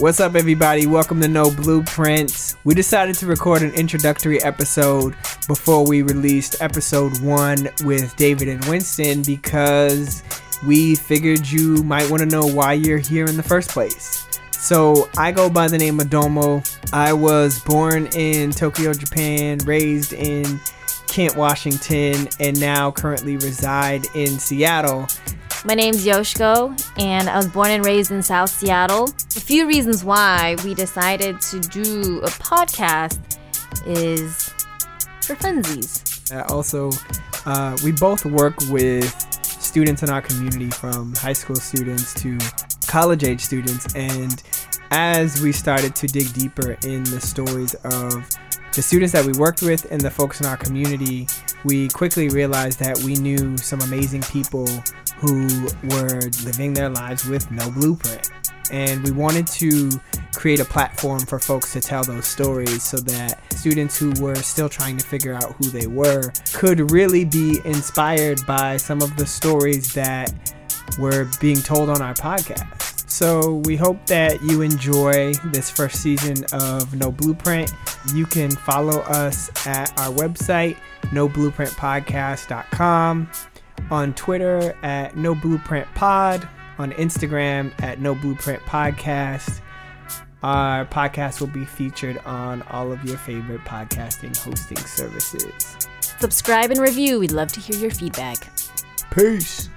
What's up, everybody? Welcome to No Blueprints. We decided to record an introductory episode before we released episode one with David and Winston because we figured you might want to know why you're here in the first place. So, I go by the name of Domo. I was born in Tokyo, Japan, raised in Kent, Washington, and now currently reside in Seattle. My name's Yoshiko, and I was born and raised in South Seattle. A few reasons why we decided to do a podcast is for funsies. Uh, also, uh, we both work with students in our community, from high school students to college age students. And as we started to dig deeper in the stories of the students that we worked with and the folks in our community, we quickly realized that we knew some amazing people who were living their lives with no blueprint. And we wanted to create a platform for folks to tell those stories so that students who were still trying to figure out who they were could really be inspired by some of the stories that were being told on our podcast. So we hope that you enjoy this first season of No Blueprint. You can follow us at our website, noblueprintpodcast.com, on Twitter at No Blueprint Pod, on Instagram at No Blueprint Podcast. Our podcast will be featured on all of your favorite podcasting hosting services. Subscribe and review. We'd love to hear your feedback. Peace.